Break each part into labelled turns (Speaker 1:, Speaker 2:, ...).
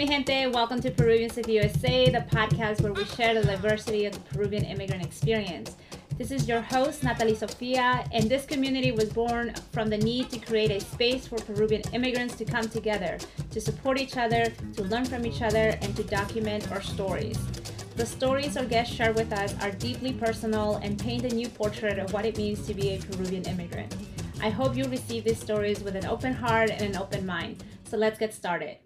Speaker 1: mi gente? Welcome to Peruvians of USA, the podcast where we share the diversity of the Peruvian immigrant experience. This is your host, Natalie Sofia, and this community was born from the need to create a space for Peruvian immigrants to come together, to support each other, to learn from each other, and to document our stories. The stories our guests share with us are deeply personal and paint a new portrait of what it means to be a Peruvian immigrant. I hope you receive these stories with an open heart and an open mind. So let's get started.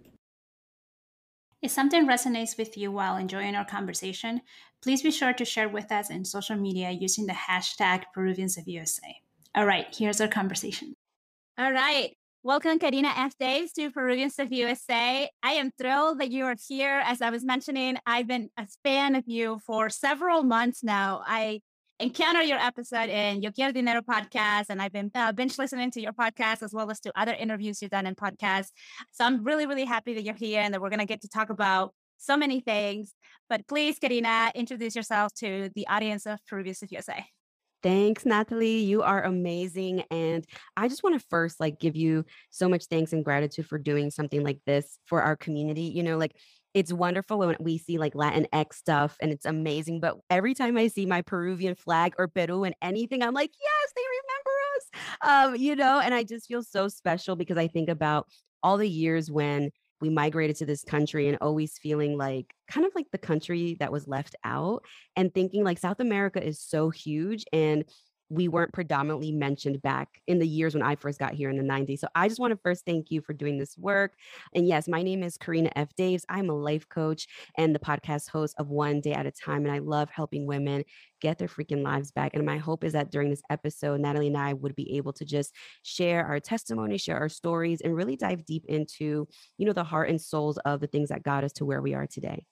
Speaker 1: If something resonates with you while enjoying our conversation, please be sure to share with us in social media using the hashtag Peruvians of USA. All right, here's our conversation. All right. Welcome, Karina F. Daves to Peruvians of USA. I am thrilled that you are here. As I was mentioning, I've been a fan of you for several months now. I encounter your episode in Yo Quiero Dinero podcast, and I've been uh, binge listening to your podcast as well as to other interviews you've done in podcasts. So I'm really, really happy that you're here and that we're going to get to talk about so many things. But please, Karina, introduce yourself to the audience of Peruvians of USA.
Speaker 2: Thanks, Natalie. You are amazing. And I just want to first like give you so much thanks and gratitude for doing something like this for our community. You know, like it's wonderful when we see like Latin X stuff and it's amazing. But every time I see my Peruvian flag or Peru and anything, I'm like, yes, they remember us. Um, you know, and I just feel so special because I think about all the years when we migrated to this country and always feeling like kind of like the country that was left out and thinking like South America is so huge and we weren't predominantly mentioned back in the years when I first got here in the 90s. So I just want to first thank you for doing this work. And yes, my name is Karina F. Daves. I'm a life coach and the podcast host of One Day at a Time. And I love helping women get their freaking lives back. And my hope is that during this episode, Natalie and I would be able to just share our testimony, share our stories, and really dive deep into, you know, the heart and souls of the things that got us to where we are today.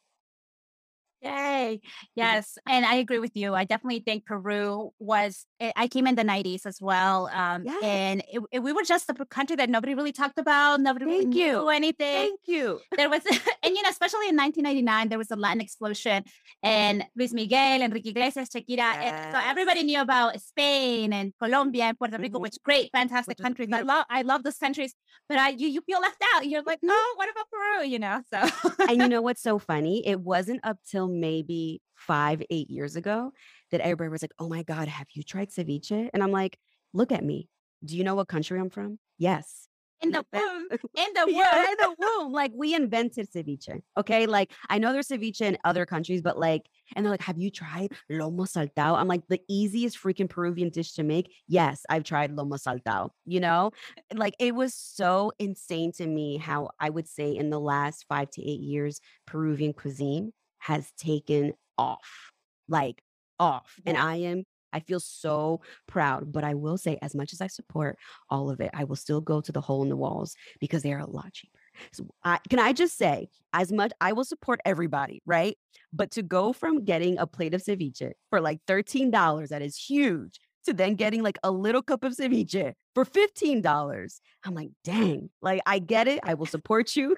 Speaker 1: Yay. Yes. And I agree with you. I definitely think Peru was, eh, I came in the 90s as well. Um, yes. And it, it, we were just a country that nobody really talked about. Nobody Thank really you. knew anything.
Speaker 2: Thank you.
Speaker 1: There was, and you know, especially in 1999, there was a Latin explosion and Luis Miguel, Enrique Iglesias, Shakira. Yes. So everybody knew about Spain and Colombia and Puerto Rico, mm-hmm. which great, fantastic countries. I love, I love those countries, but I, you, you feel left out. You're like, oh, what about Peru? You know, so.
Speaker 2: and you know what's so funny? It wasn't up till maybe five, eight years ago that mm-hmm. everybody was like, oh my God, have you tried ceviche? And I'm like, look at me. Do you know what country I'm from? Yes.
Speaker 1: In the womb. In the womb.
Speaker 2: Yeah, in the womb. Like we invented ceviche. Okay. Like I know there's ceviche in other countries, but like, and they're like, have you tried lomo saltado? I'm like, the easiest freaking Peruvian dish to make. Yes, I've tried lomo saltado, you know? Like it was so insane to me how I would say in the last five to eight years, Peruvian cuisine has taken off, like off. And I am, I feel so proud. But I will say, as much as I support all of it, I will still go to the hole in the walls because they are a lot cheaper. So I, can I just say, as much I will support everybody, right? But to go from getting a plate of ceviche for like $13, that is huge, to then getting like a little cup of ceviche for $15. I'm like, dang, like I get it. I will support you.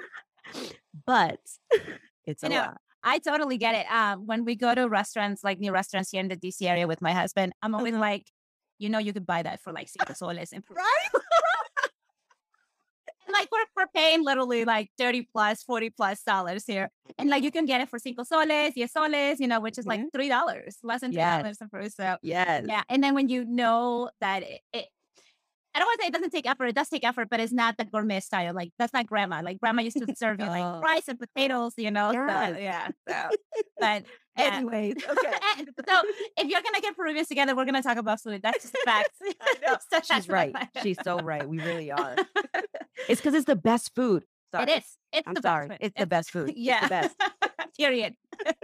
Speaker 2: but it's a you know, lot.
Speaker 1: I totally get it. Um, when we go to restaurants, like new restaurants here in the DC area with my husband, I'm always like, you know, you could buy that for like six soles. And
Speaker 2: right?
Speaker 1: like we're, we're paying literally like 30 plus, 40 plus dollars here. And like you can get it for cinco soles, yes soles, you know, which is like $3, less than $3 yes. in. So
Speaker 2: yes.
Speaker 1: yeah. And then when you know that it, it I don't want to say it doesn't take effort. It does take effort, but it's not the gourmet style. Like that's not grandma. Like grandma used to serve you like oh. rice and potatoes, you know. Yes. So, yeah. So, but
Speaker 2: yeah. anyways, okay.
Speaker 1: so if you're gonna get Peruvians together, we're gonna talk about food. That's just facts.
Speaker 2: so She's right. She's so right. We really are. it's because it's the best food.
Speaker 1: Sorry. It is. It's
Speaker 2: I'm
Speaker 1: the
Speaker 2: sorry.
Speaker 1: Best
Speaker 2: it's, it's the best food.
Speaker 1: Yeah.
Speaker 2: It's the best.
Speaker 1: Period.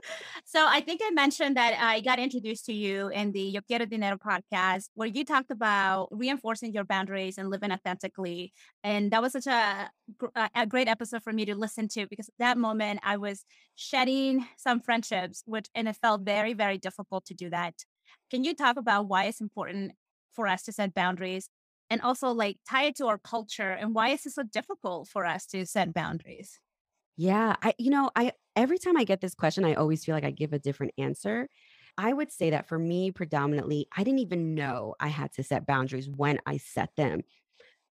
Speaker 1: so I think I mentioned that I got introduced to you in the Yo Quiero Dinero podcast, where you talked about reinforcing your boundaries and living authentically. And that was such a, uh, a great episode for me to listen to because at that moment I was shedding some friendships, which, and it felt very, very difficult to do that. Can you talk about why it's important for us to set boundaries and also like tie it to our culture and why is it so difficult for us to set boundaries?
Speaker 2: Yeah, I you know, I every time I get this question, I always feel like I give a different answer. I would say that for me, predominantly, I didn't even know I had to set boundaries when I set them.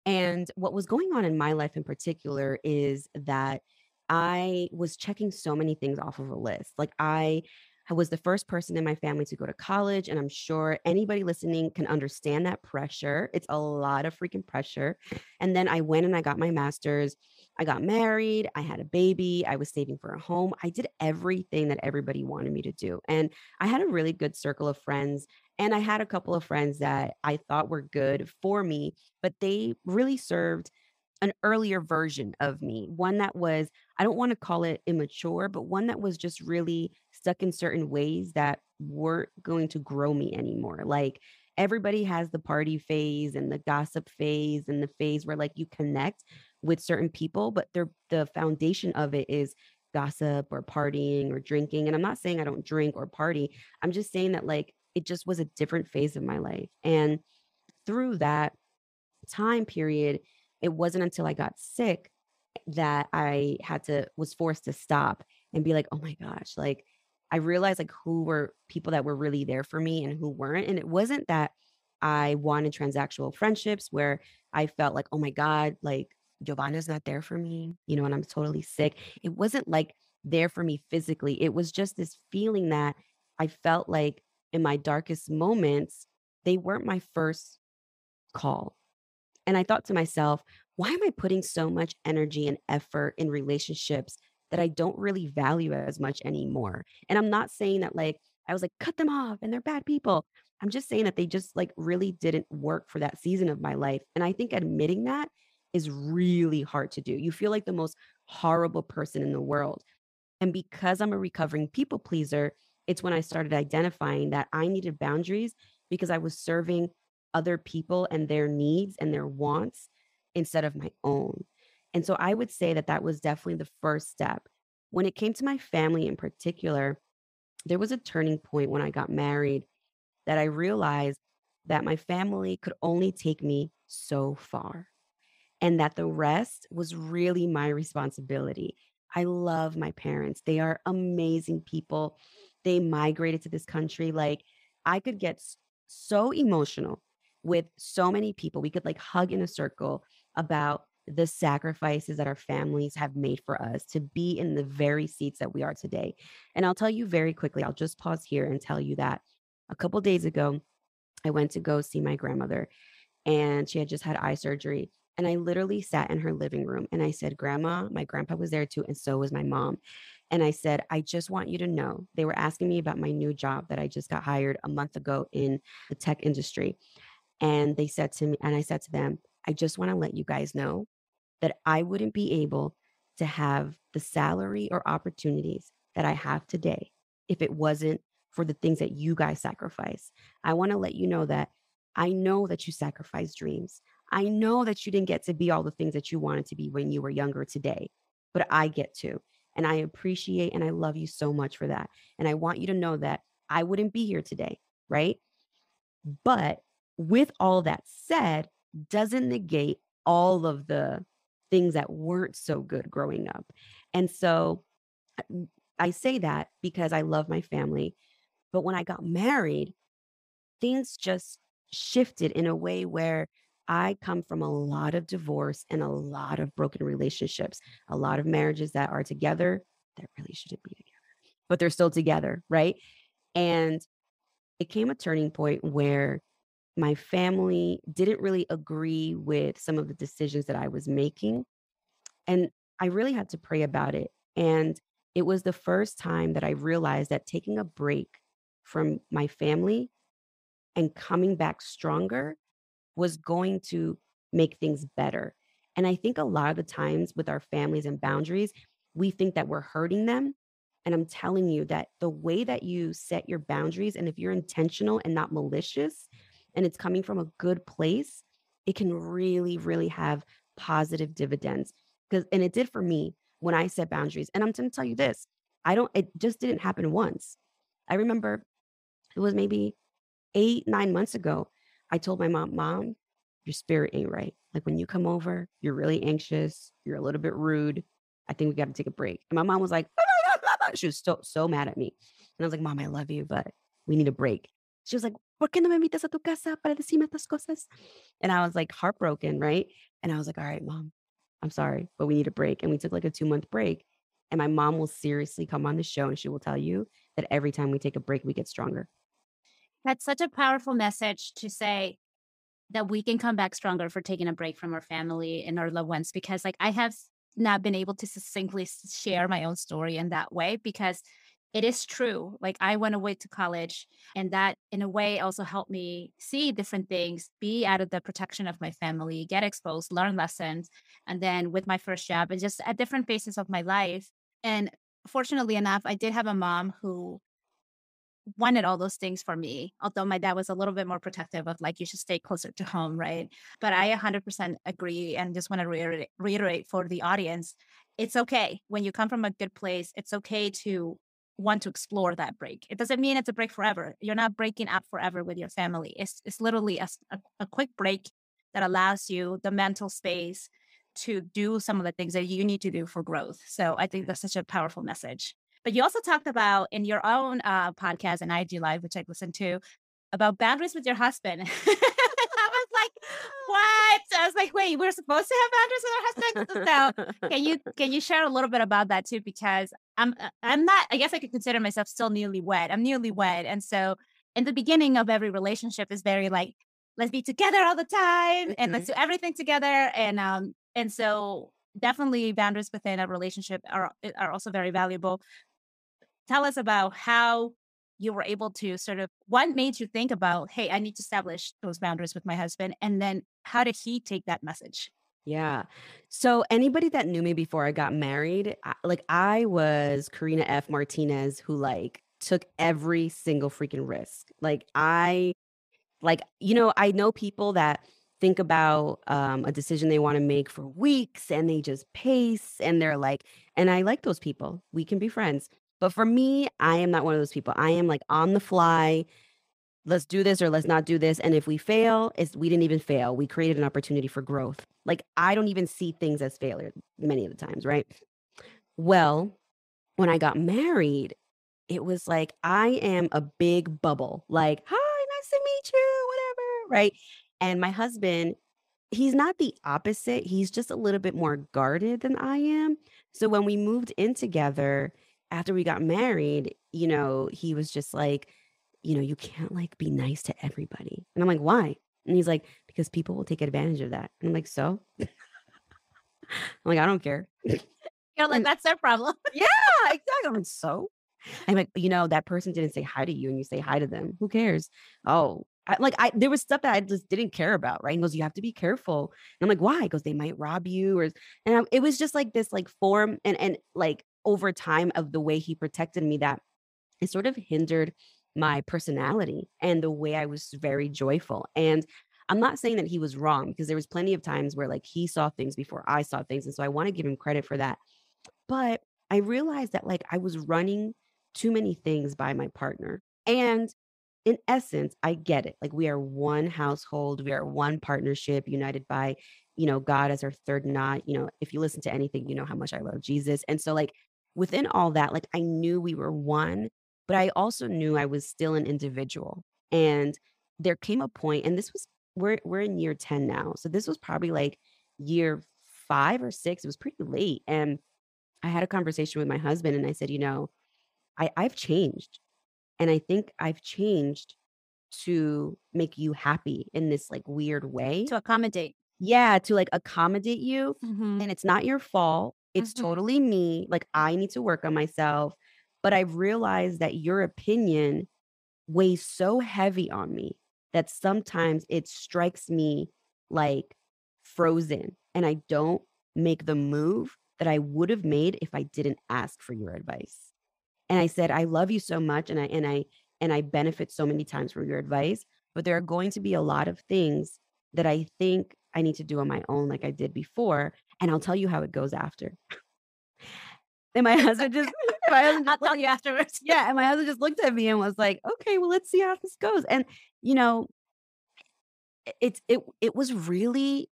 Speaker 2: And what was going on in my life in particular is that I was checking so many things off of a list. Like I I was the first person in my family to go to college, and I'm sure anybody listening can understand that pressure. It's a lot of freaking pressure. And then I went and I got my master's. I got married. I had a baby. I was saving for a home. I did everything that everybody wanted me to do. And I had a really good circle of friends. And I had a couple of friends that I thought were good for me, but they really served an earlier version of me, one that was, I don't want to call it immature, but one that was just really stuck in certain ways that weren't going to grow me anymore. Like everybody has the party phase and the gossip phase and the phase where like you connect with certain people, but they're the foundation of it is gossip or partying or drinking. And I'm not saying I don't drink or party. I'm just saying that like it just was a different phase of my life. And through that time period, it wasn't until I got sick that I had to was forced to stop and be like, "Oh my gosh, like I realized like who were people that were really there for me and who weren't." And it wasn't that I wanted transactional friendships where I felt like, "Oh my god, like Giovanna's not there for me," you know, and I'm totally sick. It wasn't like there for me physically. It was just this feeling that I felt like in my darkest moments, they weren't my first call. And I thought to myself, why am I putting so much energy and effort in relationships that I don't really value as much anymore? And I'm not saying that like I was like, cut them off and they're bad people. I'm just saying that they just like really didn't work for that season of my life. And I think admitting that is really hard to do. You feel like the most horrible person in the world. And because I'm a recovering people pleaser, it's when I started identifying that I needed boundaries because I was serving other people and their needs and their wants instead of my own. And so I would say that that was definitely the first step. When it came to my family in particular, there was a turning point when I got married that I realized that my family could only take me so far and that the rest was really my responsibility. I love my parents. They are amazing people. They migrated to this country. Like, I could get so emotional with so many people. We could like hug in a circle about the sacrifices that our families have made for us to be in the very seats that we are today. And I'll tell you very quickly, I'll just pause here and tell you that a couple days ago, I went to go see my grandmother and she had just had eye surgery. And I literally sat in her living room and I said, Grandma, my grandpa was there too, and so was my mom. And I said, I just want you to know they were asking me about my new job that I just got hired a month ago in the tech industry. And they said to me, and I said to them, I just want to let you guys know that I wouldn't be able to have the salary or opportunities that I have today if it wasn't for the things that you guys sacrifice. I want to let you know that I know that you sacrifice dreams. I know that you didn't get to be all the things that you wanted to be when you were younger today, but I get to. And I appreciate and I love you so much for that. And I want you to know that I wouldn't be here today, right? But with all that said, doesn't negate all of the things that weren't so good growing up. And so I say that because I love my family. But when I got married, things just shifted in a way where I come from a lot of divorce and a lot of broken relationships, a lot of marriages that are together that really shouldn't be together, but they're still together. Right. And it came a turning point where my family didn't really agree with some of the decisions that I was making. And I really had to pray about it. And it was the first time that I realized that taking a break from my family and coming back stronger was going to make things better. And I think a lot of the times with our families and boundaries, we think that we're hurting them. And I'm telling you that the way that you set your boundaries, and if you're intentional and not malicious, and it's coming from a good place, it can really, really have positive dividends. Because, and it did for me when I set boundaries. And I'm to tell you this I don't, it just didn't happen once. I remember it was maybe eight, nine months ago. I told my mom, Mom, your spirit ain't right. Like when you come over, you're really anxious, you're a little bit rude. I think we got to take a break. And my mom was like, she was so, so mad at me. And I was like, Mom, I love you, but we need a break. She was like, ¿por qué no me invitas a tu casa para decirme estas cosas? And I was like heartbroken, right? And I was like, all right, mom, I'm sorry, but we need a break. And we took like a two month break. And my mom will seriously come on the show and she will tell you that every time we take a break, we get stronger.
Speaker 1: That's such a powerful message to say that we can come back stronger for taking a break from our family and our loved ones because like I have not been able to succinctly share my own story in that way because it is true. Like I went away to college and that in a way also helped me see different things, be out of the protection of my family, get exposed, learn lessons. And then with my first job and just at different phases of my life. And fortunately enough, I did have a mom who wanted all those things for me. Although my dad was a little bit more protective of like, you should stay closer to home, right? But I 100% agree and just want to reiterate, reiterate for the audience it's okay when you come from a good place. It's okay to want to explore that break. It doesn't mean it's a break forever. You're not breaking up forever with your family. It's, it's literally a, a, a quick break that allows you the mental space to do some of the things that you need to do for growth. So I think that's such a powerful message. But you also talked about in your own uh, podcast and IG Live, which I listened to, about boundaries with your husband. I was like, what? I was like, wait, we're supposed to have boundaries with our husband. So can you can you share a little bit about that too? Because I'm uh, I'm not. I guess I could consider myself still newlywed. I'm newlywed, and so in the beginning of every relationship is very like let's be together all the time and let's mm-hmm. do everything together and um and so definitely boundaries within a relationship are are also very valuable tell us about how you were able to sort of what made you think about hey i need to establish those boundaries with my husband and then how did he take that message
Speaker 2: yeah. So anybody that knew me before I got married, I, like I was Karina F. Martinez, who like took every single freaking risk. Like I, like you know, I know people that think about um, a decision they want to make for weeks and they just pace and they're like, and I like those people. We can be friends. But for me, I am not one of those people. I am like on the fly. Let's do this or let's not do this. And if we fail, it's we didn't even fail. We created an opportunity for growth. Like I don't even see things as failure many of the times, right? Well, when I got married, it was like I am a big bubble. Like, hi, nice to meet you, whatever, right? And my husband, he's not the opposite. He's just a little bit more guarded than I am. So when we moved in together, after we got married, you know, he was just like, you know, you can't like be nice to everybody. And I'm like, why? And he's like, because people will take advantage of that. And I'm like, so? I'm like, I don't care.
Speaker 1: You're like, that's their problem.
Speaker 2: yeah, exactly. I'm like, so? I'm like, you know, that person didn't say hi to you and you say hi to them. Who cares? Oh, I, like I there was stuff that I just didn't care about, right? And goes, you have to be careful. And I'm like, why? He goes, they might rob you, or and I, it was just like this like form and and like over time of the way he protected me that it sort of hindered my personality and the way I was very joyful. And I'm not saying that he was wrong because there was plenty of times where like he saw things before I saw things. And so I want to give him credit for that. But I realized that like I was running too many things by my partner. And in essence, I get it. Like we are one household, we are one partnership united by, you know, God as our third knot. You know, if you listen to anything, you know how much I love Jesus. And so like within all that, like I knew we were one, but I also knew I was still an individual. And there came a point, and this was we're we're in year 10 now. So this was probably like year five or six. It was pretty late. And I had a conversation with my husband and I said, you know, I, I've changed. And I think I've changed to make you happy in this like weird way.
Speaker 1: To accommodate.
Speaker 2: Yeah, to like accommodate you. Mm-hmm. And it's not your fault. It's mm-hmm. totally me. Like I need to work on myself. But I've realized that your opinion weighs so heavy on me that sometimes it strikes me like frozen and I don't make the move that I would have made if I didn't ask for your advice. And I said, I love you so much and I and I and I benefit so many times from your advice, but there are going to be a lot of things that I think I need to do on my own like I did before and I'll tell you how it goes after. and my husband just,
Speaker 1: my husband I'll tell you afterwards.
Speaker 2: Yeah. And my husband just looked at me and was like, okay, well, let's see how this goes. And, you know, it's, it, it was really,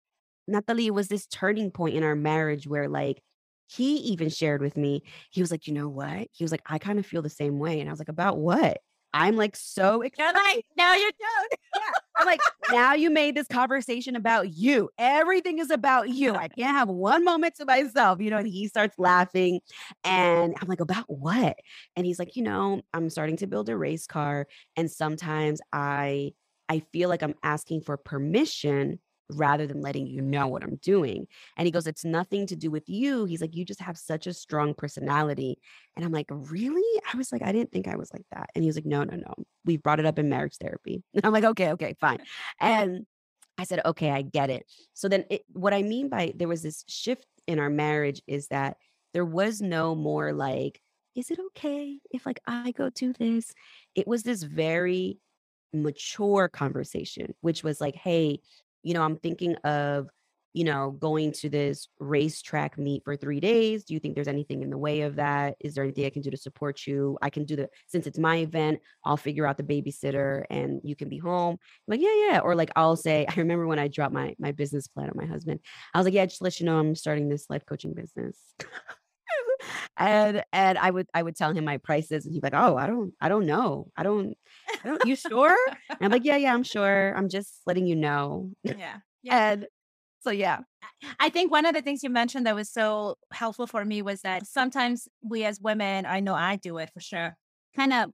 Speaker 2: Natalie, it was this turning point in our marriage where like, he even shared with me, he was like, you know what? He was like, I kind of feel the same way. And I was like, about what? I'm like so excited.
Speaker 1: Like, now you're done.
Speaker 2: yeah. I'm like, now you made this conversation about you. Everything is about you. I can't have one moment to myself, you know. And he starts laughing. And I'm like, about what? And he's like, you know, I'm starting to build a race car. And sometimes I I feel like I'm asking for permission rather than letting you know what I'm doing. And he goes, It's nothing to do with you. He's like, You just have such a strong personality. And I'm like, Really? I was like, I didn't think I was like that. And he was like, No, no, no. We brought it up in marriage therapy. And I'm like, Okay, okay, fine. And I said, Okay, I get it. So then it, what I mean by there was this shift in our marriage is that there was no more like, is it okay if like I go to this? It was this very mature conversation, which was like, hey, you know, I'm thinking of, you know, going to this racetrack meet for three days. Do you think there's anything in the way of that? Is there anything I can do to support you? I can do the, since it's my event, I'll figure out the babysitter and you can be home. I'm like, yeah, yeah. Or like, I'll say, I remember when I dropped my, my business plan on my husband, I was like, yeah, just let you know I'm starting this life coaching business. and and I would I would tell him my prices, and he'd be like, "Oh, I don't I don't know, I don't, I don't. You sure?" And I'm like, "Yeah, yeah, I'm sure. I'm just letting you know."
Speaker 1: Yeah, yeah.
Speaker 2: And so yeah,
Speaker 1: I think one of the things you mentioned that was so helpful for me was that sometimes we as women, I know I do it for sure, kind of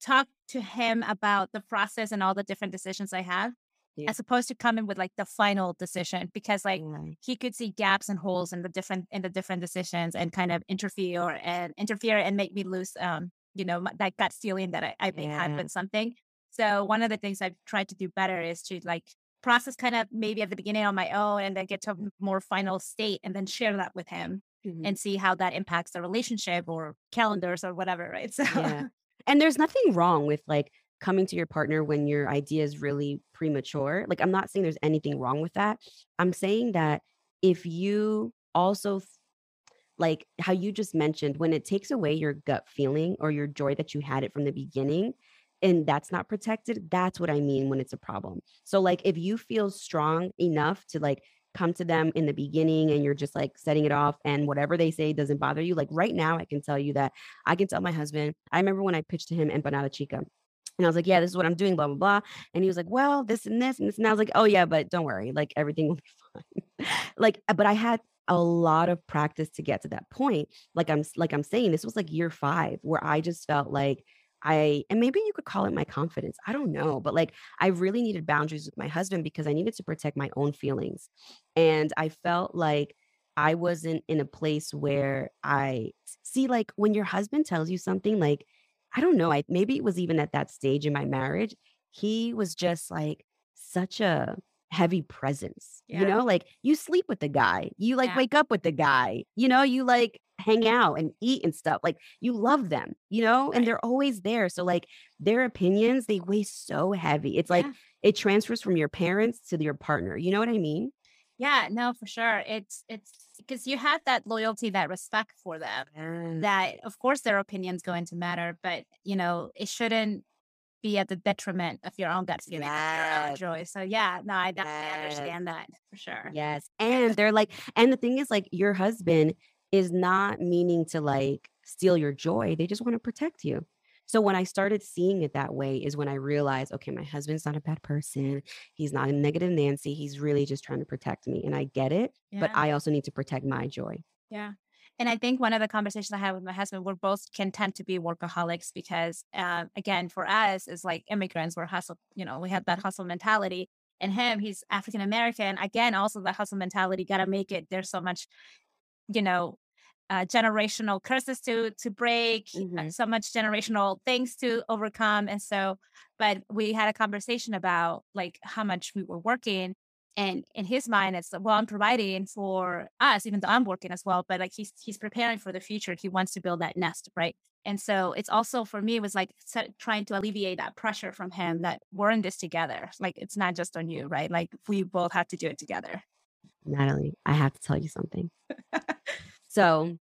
Speaker 1: talk to him about the process and all the different decisions I have yeah. as opposed to coming with like the final decision because like right. he could see gaps and holes in the different in the different decisions and kind of interfere and interfere and make me lose um you know that gut feeling that I, I may yeah. have with something. So one of the things I've tried to do better is to like process kind of maybe at the beginning on my own and then get to a more final state and then share that with him mm-hmm. and see how that impacts the relationship or calendars or whatever, right? So
Speaker 2: yeah. And there's nothing wrong with like coming to your partner when your idea is really premature. Like, I'm not saying there's anything wrong with that. I'm saying that if you also, like how you just mentioned, when it takes away your gut feeling or your joy that you had it from the beginning, and that's not protected, that's what I mean when it's a problem. So, like, if you feel strong enough to like come to them in the beginning and you're just like setting it off and whatever they say doesn't bother you, like right now, I can tell you that I can tell my husband. I remember when I pitched to him Empanada Chica and I was like, yeah, this is what I'm doing, blah, blah, blah. And he was like, well, this and this and this. And I was like, oh, yeah, but don't worry. Like everything will be fine. like, uh, but I had a lot of practice to get to that point. Like I'm like I'm saying, this was like year five where I just felt like I and maybe you could call it my confidence. I don't know, but like I really needed boundaries with my husband because I needed to protect my own feelings. And I felt like I wasn't in a place where I see like when your husband tells you something like I don't know. I maybe it was even at that stage in my marriage. He was just like such a heavy presence. Yeah. You know, like you sleep with the guy, you like yeah. wake up with the guy, you know, you like hang out and eat and stuff. Like you love them, you know, right. and they're always there. So like their opinions, they weigh so heavy. It's like yeah. it transfers from your parents to your partner. You know what I mean?
Speaker 1: Yeah, no, for sure. It's it's because you have that loyalty, that respect for them. Mm. That of course their opinion's going to matter, but you know, it shouldn't be at the detriment of your own gut feeling yes. Your own joy. So yeah, no, I definitely yes. understand that for sure.
Speaker 2: Yes. And they're like, and the thing is like your husband is not meaning to like steal your joy. They just want to protect you. So when I started seeing it that way is when I realized, okay, my husband's not a bad person. He's not a negative Nancy. He's really just trying to protect me. And I get it, yeah. but I also need to protect my joy.
Speaker 1: Yeah. And I think one of the conversations I had with my husband, we're both content to be workaholics because, uh, again, for us, is like immigrants, we're hustle, you know, we have that hustle mentality. And him, he's African American. Again, also the hustle mentality, got to make it. There's so much, you know, uh, generational curses to to break, uh, mm-hmm. so much generational things to overcome, and so. But we had a conversation about like how much we were working, and in his mind, it's well, I'm providing for us, even though I'm working as well. But like he's he's preparing for the future. He wants to build that nest, right? And so it's also for me it was like trying to alleviate that pressure from him that we're in this together. Like it's not just on you, right? Like we both have to do it together.
Speaker 2: Natalie, I have to tell you something. So,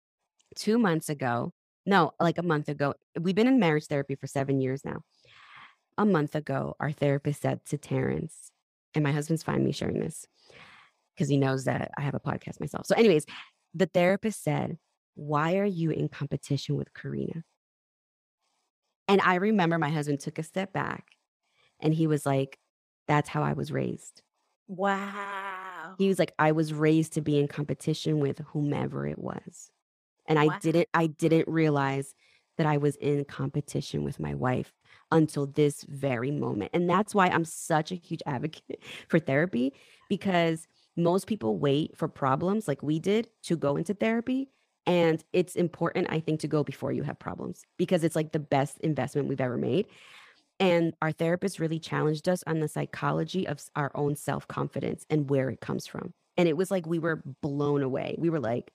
Speaker 2: two months ago, no, like a month ago, we've been in marriage therapy for seven years now. A month ago, our therapist said to Terrence, and my husband's fine me sharing this because he knows that I have a podcast myself. So, anyways, the therapist said, Why are you in competition with Karina? And I remember my husband took a step back and he was like, That's how I was raised.
Speaker 1: Wow.
Speaker 2: He was like, I was raised to be in competition with whomever it was. And I didn't I didn't realize that I was in competition with my wife until this very moment. And that's why I'm such a huge advocate for therapy because most people wait for problems like we did to go into therapy. And it's important, I think, to go before you have problems because it's like the best investment we've ever made. And our therapist really challenged us on the psychology of our own self confidence and where it comes from. And it was like we were blown away. We were like,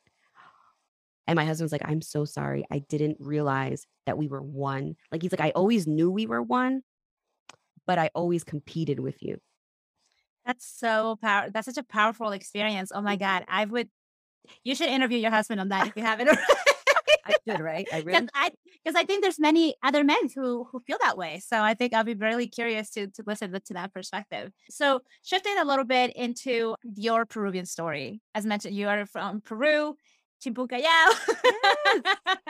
Speaker 2: and my husband was like, I'm so sorry. I didn't realize that we were one. Like, he's like, I always knew we were one, but I always competed with you.
Speaker 1: That's so power. That's such a powerful experience. Oh my God. I would, you should interview your husband on that if you haven't.
Speaker 2: I should, right? I
Speaker 1: Because I, I think there's many other men who who feel that way. So I think I'll be really curious to to listen to that perspective. So shifting a little bit into your Peruvian story, as mentioned, you are from Peru, Chimpucayao.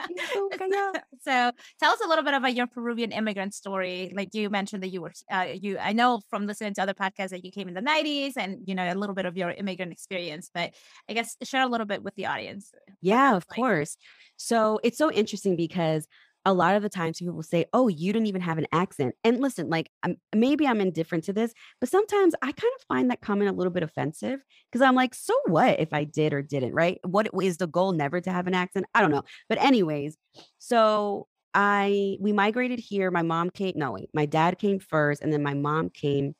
Speaker 2: Chimpucayao.
Speaker 1: so tell us a little bit about your Peruvian immigrant story. Like you mentioned that you were, uh, you I know from listening to other podcasts that you came in the '90s, and you know a little bit of your immigrant experience. But I guess share a little bit with the audience.
Speaker 2: yeah, of
Speaker 1: like-
Speaker 2: course. So it's so interesting because a lot of the times people will say, Oh, you don't even have an accent. And listen, like, I'm, maybe I'm indifferent to this, but sometimes I kind of find that comment a little bit offensive because I'm like, So what if I did or didn't, right? What is the goal never to have an accent? I don't know. But, anyways, so I, we migrated here. My mom came, no, wait, my dad came first, and then my mom came.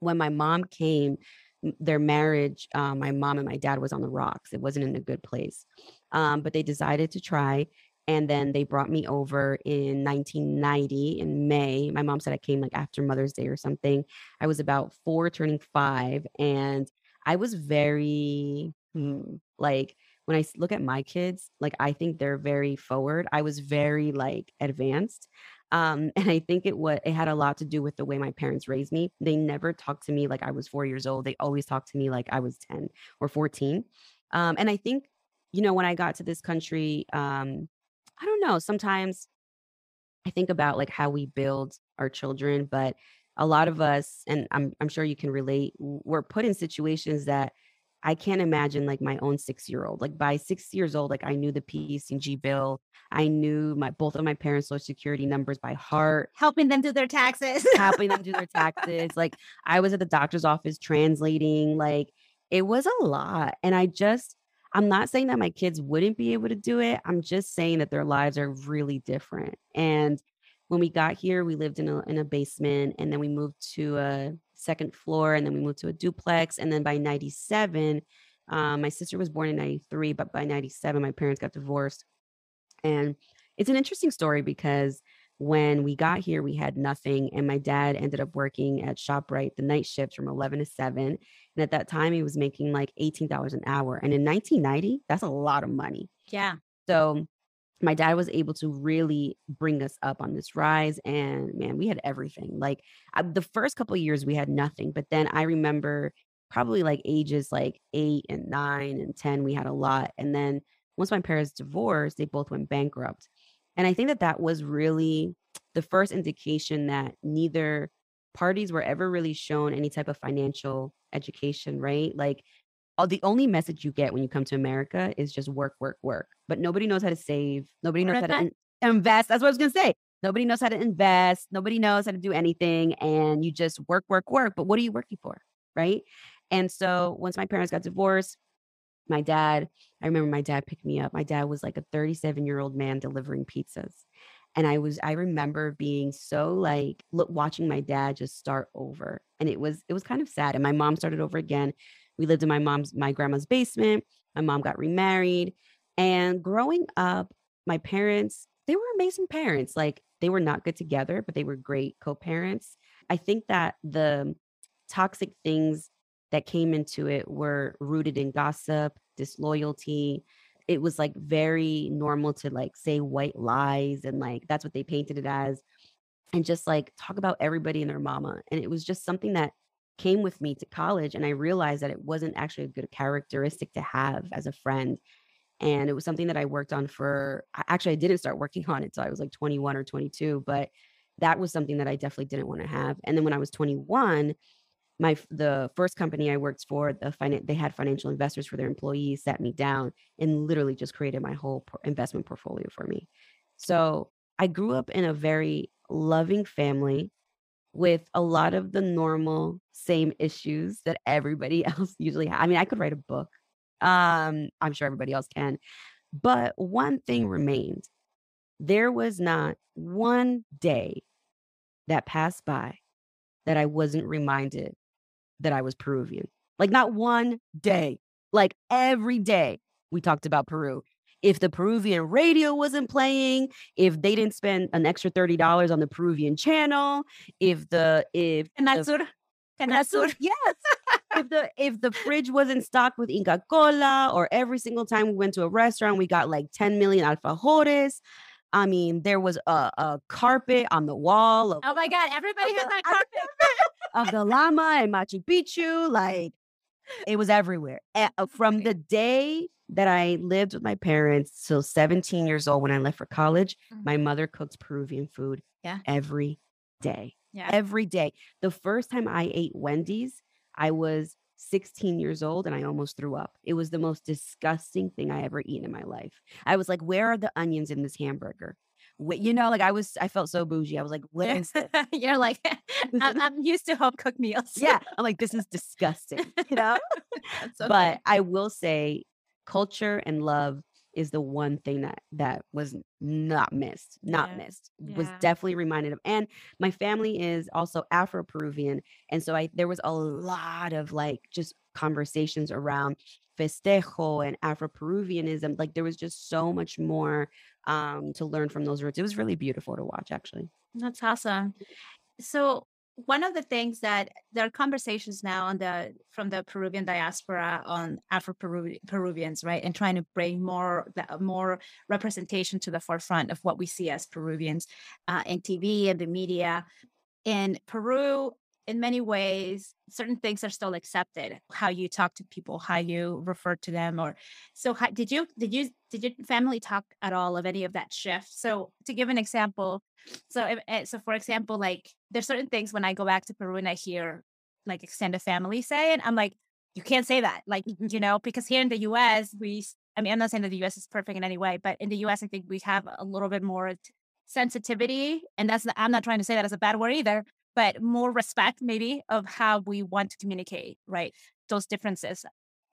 Speaker 2: When my mom came, their marriage, uh, my mom and my dad was on the rocks. It wasn't in a good place. Um, but they decided to try. And then they brought me over in 1990 in May. My mom said I came like after Mother's Day or something. I was about four, turning five. And I was very, hmm, like, I look at my kids, like, I think they're very forward. I was very, like, advanced. Um, and I think it was it had a lot to do with the way my parents raised me. They never talked to me like I was four years old. They always talked to me like I was 10 or 14. Um, and I think, you know, when I got to this country, um, I don't know, sometimes I think about like how we build our children, but a lot of us, and I'm I'm sure you can relate, we're put in situations that I can't imagine like my own six year old. Like by six years old, like I knew the PSEG bill. I knew my both of my parents' social security numbers by heart,
Speaker 1: Helping them do their taxes.
Speaker 2: helping them do their taxes. Like I was at the doctor's office translating. Like it was a lot. And I just, I'm not saying that my kids wouldn't be able to do it. I'm just saying that their lives are really different. And when we got here, we lived in a in a basement and then we moved to a second floor and then we moved to a duplex. And then by 97, um, my sister was born in 93, but by 97, my parents got divorced. And it's an interesting story because when we got here, we had nothing. And my dad ended up working at ShopRite, the night shift from 11 to 7. And at that time, he was making like $18 an hour. And in 1990, that's a lot of money.
Speaker 1: yeah.
Speaker 2: So my dad was able to really bring us up on this rise. And man, we had everything. Like I, the first couple of years, we had nothing. But then I remember probably like ages like eight and nine and 10, we had a lot. And then once my parents divorced, they both went bankrupt. And I think that that was really the first indication that neither parties were ever really shown any type of financial education, right? Like all the only message you get when you come to America is just work, work, work. But nobody knows how to save. Nobody knows how to in- invest. That's what I was gonna say. Nobody knows how to invest. Nobody knows how to do anything. And you just work, work, work. But what are you working for? Right. And so once my parents got divorced, my dad, I remember my dad picked me up. My dad was like a 37 year old man delivering pizzas. And I was, I remember being so like, look, watching my dad just start over. And it was, it was kind of sad. And my mom started over again. We lived in my mom's, my grandma's basement. My mom got remarried. And growing up, my parents, they were amazing parents. Like they were not good together, but they were great co parents. I think that the toxic things that came into it were rooted in gossip, disloyalty. It was like very normal to like say white lies and like that's what they painted it as and just like talk about everybody and their mama. And it was just something that came with me to college and I realized that it wasn't actually a good characteristic to have as a friend. And it was something that I worked on for actually I didn't start working on it until I was like 21 or 22, but that was something that I definitely didn't want to have. And then when I was 21, my the first company I worked for, the finan- they had financial investors for their employees, sat me down and literally just created my whole investment portfolio for me. So I grew up in a very loving family with a lot of the normal same issues that everybody else usually. I mean, I could write a book. Um, I'm sure everybody else can. But one thing remained. There was not one day that passed by that I wasn't reminded that I was Peruvian. Like not one day. Like every day we talked about Peru. If the Peruvian radio wasn't playing, if they didn't spend an extra $30 on the Peruvian channel, if the if
Speaker 1: Canal Sur. Canasur.
Speaker 2: Yes. if the if the fridge wasn't stocked with Inca Cola, or every single time we went to a restaurant, we got like 10 million alfajores. I mean, there was a, a carpet on the wall. Of,
Speaker 1: oh my God, everybody has that carpet.
Speaker 2: of the llama and Machu Picchu. Like it was everywhere. Uh, from the day that I lived with my parents till 17 years old when I left for college, mm-hmm. my mother cooked Peruvian food
Speaker 1: yeah.
Speaker 2: every day.
Speaker 1: Yeah.
Speaker 2: Every day. The first time I ate Wendy's, I was 16 years old and I almost threw up. It was the most disgusting thing I ever eaten in my life. I was like, where are the onions in this hamburger? you know, like I was, I felt so bougie. I was like, what is this?
Speaker 1: You're like, I'm, I'm, used to home cooked meals.
Speaker 2: yeah. I'm like, this is disgusting, you know? okay. But I will say culture and love is the one thing that that was not missed not yeah. missed yeah. was definitely reminded of and my family is also afro-peruvian and so i there was a lot of like just conversations around festejo and afro-peruvianism like there was just so much more um to learn from those roots it was really beautiful to watch actually
Speaker 1: that's awesome so one of the things that there are conversations now on the from the Peruvian diaspora on Afro Peruvians, right, and trying to bring more more representation to the forefront of what we see as Peruvians uh, in TV and the media. In Peru, in many ways certain things are still accepted how you talk to people how you refer to them or so how, did you did you did your family talk at all of any of that shift so to give an example so if, eh, so for example like there's certain things when i go back to peru and i hear like extended family say and i'm like you can't say that like you know because here in the us we i mean i'm not saying that the us is perfect in any way but in the us i think we have a little bit more sensitivity and that's i'm not trying to say that as a bad word either but more respect maybe of how we want to communicate, right? Those differences.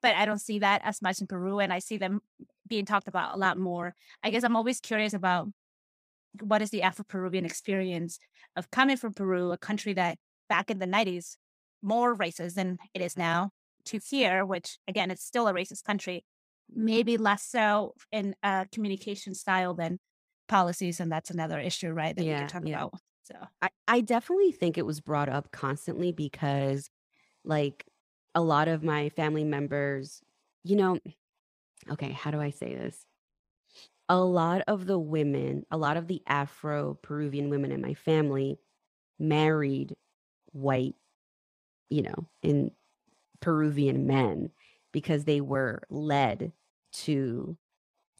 Speaker 1: But I don't see that as much in Peru, and I see them being talked about a lot more. I guess I'm always curious about what is the Afro Peruvian experience of coming from Peru, a country that back in the 90s, more racist than it is now, to here, which again, it's still a racist country, maybe less so in a communication style than policies. And that's another issue, right? That yeah, we can talk yeah. about. So
Speaker 2: I, I definitely think it was brought up constantly because like a lot of my family members, you know, okay, how do I say this? A lot of the women, a lot of the Afro Peruvian women in my family married white, you know, in Peruvian men because they were led to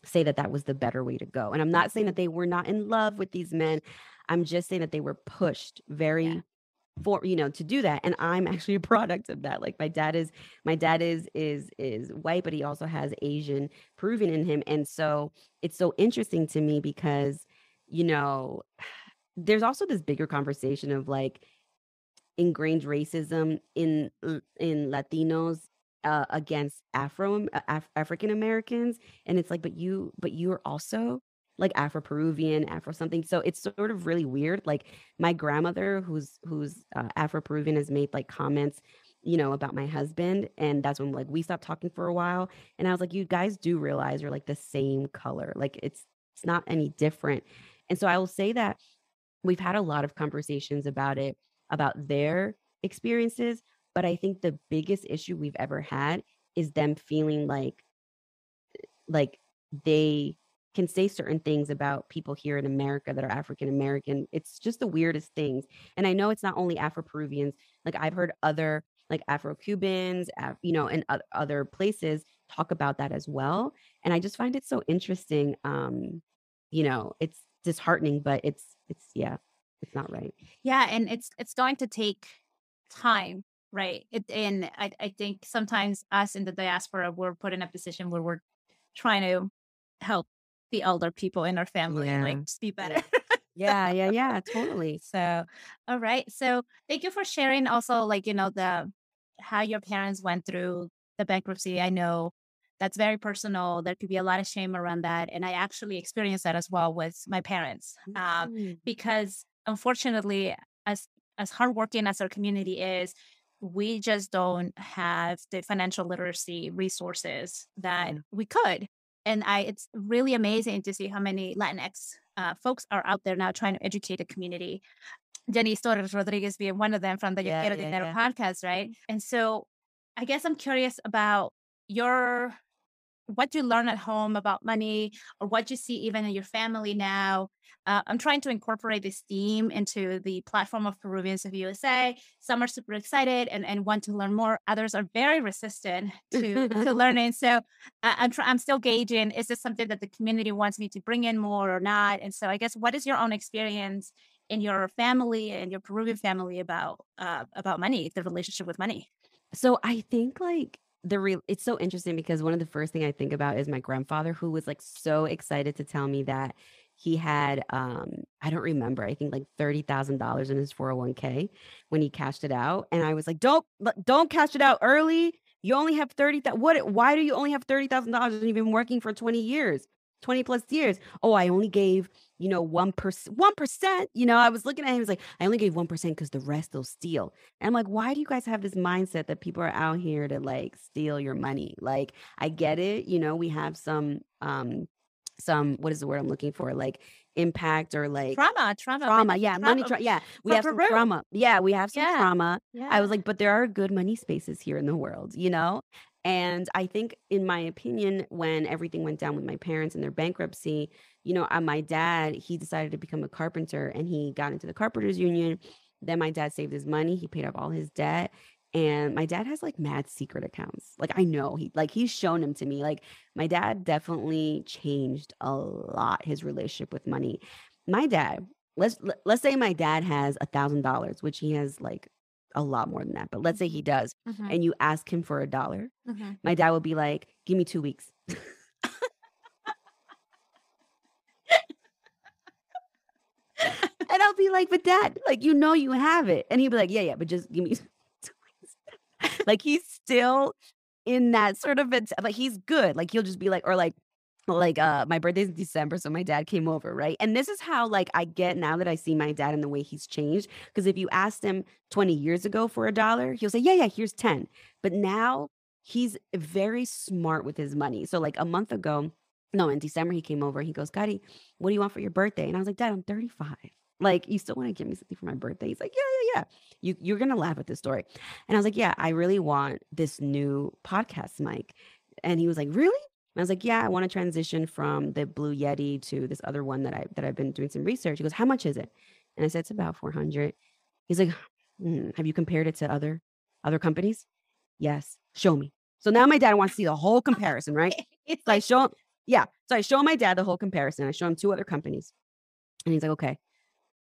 Speaker 2: say that that was the better way to go. And I'm not saying that they were not in love with these men. I'm just saying that they were pushed very yeah. For you know to do that and i'm actually a product of that like my dad is my dad is is is white but he also has asian proven in him and so it's so interesting to me because you know there's also this bigger conversation of like ingrained racism in in latinos uh, against afro uh, Af- african americans and it's like but you but you're also like Afro Peruvian, Afro something. So it's sort of really weird. Like my grandmother, who's who's uh, Afro Peruvian, has made like comments, you know, about my husband, and that's when like we stopped talking for a while. And I was like, you guys do realize you're like the same color. Like it's it's not any different. And so I will say that we've had a lot of conversations about it, about their experiences. But I think the biggest issue we've ever had is them feeling like like they can say certain things about people here in America that are African American. It's just the weirdest things. And I know it's not only Afro Peruvians. Like I've heard other like Afro Cubans, you know, and other places talk about that as well. And I just find it so interesting. Um, you know, it's disheartening, but it's it's yeah. it's not right.
Speaker 1: Yeah, and it's it's going to take time, right? It, and I I think sometimes us in the diaspora we're put in a position where we're trying to help the elder people in our family
Speaker 2: Yeah.
Speaker 1: like just be better.
Speaker 2: Yeah, yeah, yeah, totally.
Speaker 1: So, all right. So, thank you for sharing also like, you know, the how your parents went through the bankruptcy. I know that's very personal. There could be a lot of shame around that, and I actually experienced that as well with my parents. Um,
Speaker 2: Mm.
Speaker 1: because unfortunately, as as hardworking as our community is, we just don't have the financial literacy resources that we could. And I, it's really amazing to see how many Latinx uh, folks are out there now trying to educate the community. Jannese Torres Rodriguez being one of them from the Yo
Speaker 2: Yeah,
Speaker 1: Quiero
Speaker 2: yeah,
Speaker 1: Dinero
Speaker 2: yeah.
Speaker 1: podcast, right? And so I guess I'm curious about your what you learn at home about money or what you see even in your family now. Uh, I'm trying to incorporate this theme into the platform of Peruvians of USA. Some are super excited and, and want to learn more. Others are very resistant to, to learning. So uh, I'm, try- I'm still gauging, is this something that the community wants me to bring in more or not? And so I guess what is your own experience in your family and your Peruvian family about uh, about money, the relationship with money?
Speaker 2: So I think like the real it's so interesting because one of the first thing I think about is my grandfather who was like so excited to tell me that he had um I don't remember, I think like $30,000 in his 401k when he cashed it out and I was like, "Don't don't cash it out early. You only have 30 what why do you only have $30,000 and you've been working for 20 years? 20 plus years. Oh, I only gave, you know, 1%, 1%. You know, I was looking at him, he was like, I only gave 1% because the rest will steal. And I'm like, why do you guys have this mindset that people are out here to like steal your money? Like, I get it. You know, we have some, um, some, what is the word I'm looking for? Like impact or like
Speaker 1: Trauma, trauma,
Speaker 2: trauma.
Speaker 1: money,
Speaker 2: Yeah. Money.
Speaker 1: trauma
Speaker 2: Tra- yeah. We have some trauma. Yeah. We have some
Speaker 1: Yeah.
Speaker 2: trauma.
Speaker 1: Yeah.
Speaker 2: I was like, but there are good money spaces here in the world, you know? And I think, in my opinion, when everything went down with my parents and their bankruptcy, you know, uh, my dad, he decided to become a carpenter and he got into the carpenters union. Then my dad saved his money, he paid off all his debt. And my dad has like mad secret accounts. Like I know he like he's shown them to me. Like my dad definitely changed a lot his relationship with money. My dad, let's let's say my dad has a thousand dollars, which he has like a lot more than that, but let's say he does,
Speaker 1: Mhm,
Speaker 2: and you ask him for a dollar,
Speaker 1: mhm.
Speaker 2: my dad will be like, "Give me two weeks." and I'll be like, "But dad, like you know you have it," and he'll be like, "Yeah, yeah, but just give me two weeks." like he's still in that sort of it, like he's good. Like he'll just be like, or like. Like uh my birthday's in December, so my dad came over, right? And this is how like I get now that I see my dad and the way he's changed. Because if you asked him 20 years ago for a dollar, he'll say, Yeah, yeah, here's 10. But now he's very smart with his money. So like a month ago, no, in December he came over. He goes, Gotti, what do you want for your birthday? And I was like, Dad, I'm 35. Like, you still want to give me something for my birthday? He's like, Yeah, yeah, yeah. You you're gonna laugh at this story. And I was like, Yeah, I really want this new podcast mic. And he was like, Really? And I was like, Yeah, I want to transition from the Blue Yeti to this other one that I that I've been doing some research. He goes, How much is it? And I said, It's about 400. He's like, "Hmm, Have you compared it to other other companies? Yes. Show me. So now my dad wants to see the whole comparison, right?
Speaker 1: It's
Speaker 2: So I
Speaker 1: like
Speaker 2: show him, yeah. So I show my dad the whole comparison. I show him two other companies. And he's like, okay.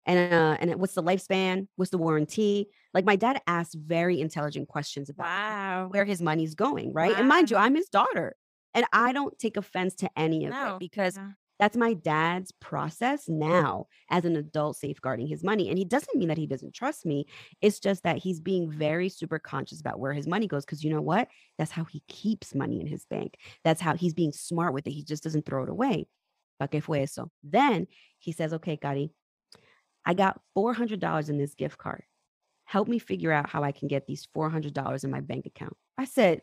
Speaker 2: And uh, and what's the lifespan? What's the warranty? Like my dad asks very intelligent questions about
Speaker 1: wow.
Speaker 2: where his money's going, right? And mind you, I'm his daughter. And I don't take offense to any of
Speaker 1: No,
Speaker 2: it because
Speaker 1: no.
Speaker 2: that's my dad's process now as an adult safeguarding his money. And he doesn't mean that he doesn't trust me. It's just that he's being very super conscious about where his money goes. Cause you know what? That's how he keeps money in his bank. That's how he's being smart with it. He just doesn't throw it away. ¿Pa qué fue eso? Then he says, okay, Gotti, I got $400 in this gift card. Help me figure out how I can get these $400 in my bank account. I said.